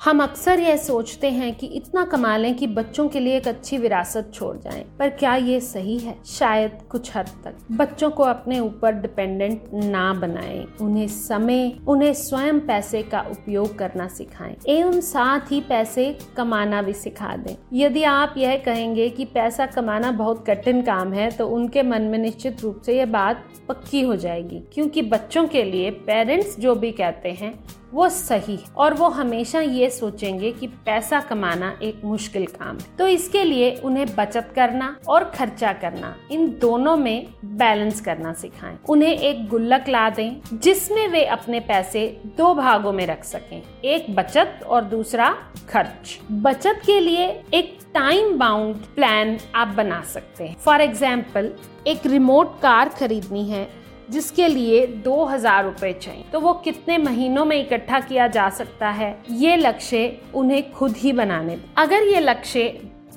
हम अक्सर यह सोचते हैं कि इतना कमा लें कि बच्चों के लिए एक अच्छी विरासत छोड़ जाएँ, पर क्या ये सही है? शायद कुछ हद तक। बच्चों को अपने ऊपर डिपेंडेंट ना बनाएँ, उन्हें समय उन्हें स्वयं पैसे का उपयोग करना सिखाएँ। एवं साथ ही पैसे कमाना भी सिखा दें। यदि आप यह कहेंगे कि पैसा कमाना बहुत कठिन काम है तो उनके मन में निश्चित रूप से यह बात पक्की हो जाएगी। क्योंकि बच्चों के लिए पेरेंट्स जो भी कहते हैं वो सही है। और वो हमेशा ये सोचेंगे कि पैसा कमाना एक मुश्किल काम है। तो इसके लिए उन्हें बचत करना और खर्चा करना, इन दोनों में बैलेंस करना सिखाएँ। उन्हें एक गुल्लक ला दें, जिसमें वे अपने पैसे दो भागों में रख सकें। एक बचत और दूसरा खर्च। बचत के लिए एक टाइम बाउंड प्लान आप बना सकते हैं। फॉर एग्ज़ाम्पल एक रिमोट कार खरीदनी है जिसके लिए दो हज़ार रुपए चाहिए। तो वो कितने महीनों में इकट्ठा किया जा सकता है? ये लक्ष्य उन्हें खुद ही बनाने। अगर ये लक्ष्य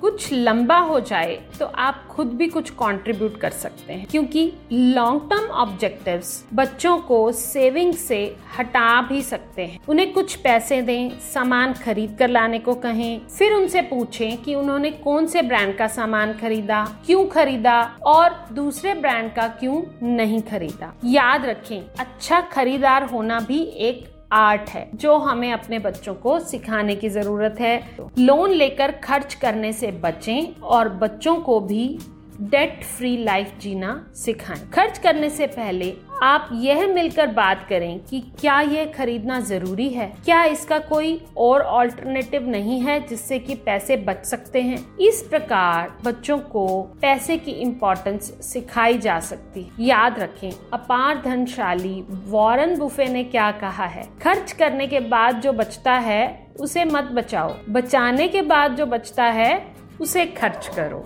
कुछ लंबा हो जाए तो आप खुद भी कुछ कंट्रीब्यूट कर सकते हैं। क्योंकि लॉन्ग टर्म ऑब्जेक्टिव्स बच्चों को सेविंग से हटा भी सकते हैं। उन्हें कुछ पैसे दें, सामान खरीद कर लाने को कहें, फिर उनसे पूछें कि उन्होंने कौन से ब्रांड का सामान खरीदा, क्यों खरीदा और दूसरे ब्रांड का क्यों नहीं खरीदा। याद रखें अच्छा खरीदार होना भी एक आर्ट है, जो हमें अपने बच्चों को सिखाने की ज़रूरत है। लोन लेकर खर्च करने से बचें और बच्चों को भी डेट फ्री लाइफ जीना सिखाएँ। खर्च करने से पहले आप यह मिलकर बात करें कि क्या यह खरीदना ज़रूरी है। क्या इसका कोई और ऑल्टरनेटिव नहीं है जिससे कि पैसे बच सकते हैं? इस प्रकार बच्चों को पैसे की इम्पोर्टेंस सिखाई जा सकती याद रखें, अपार धनशाली वॉरन बुफे ने क्या कहा है? खर्च करने के बाद जो बचता है, उसे मत बचाओ। बचाने के बाद जो बचता है, उसे खर्च करो।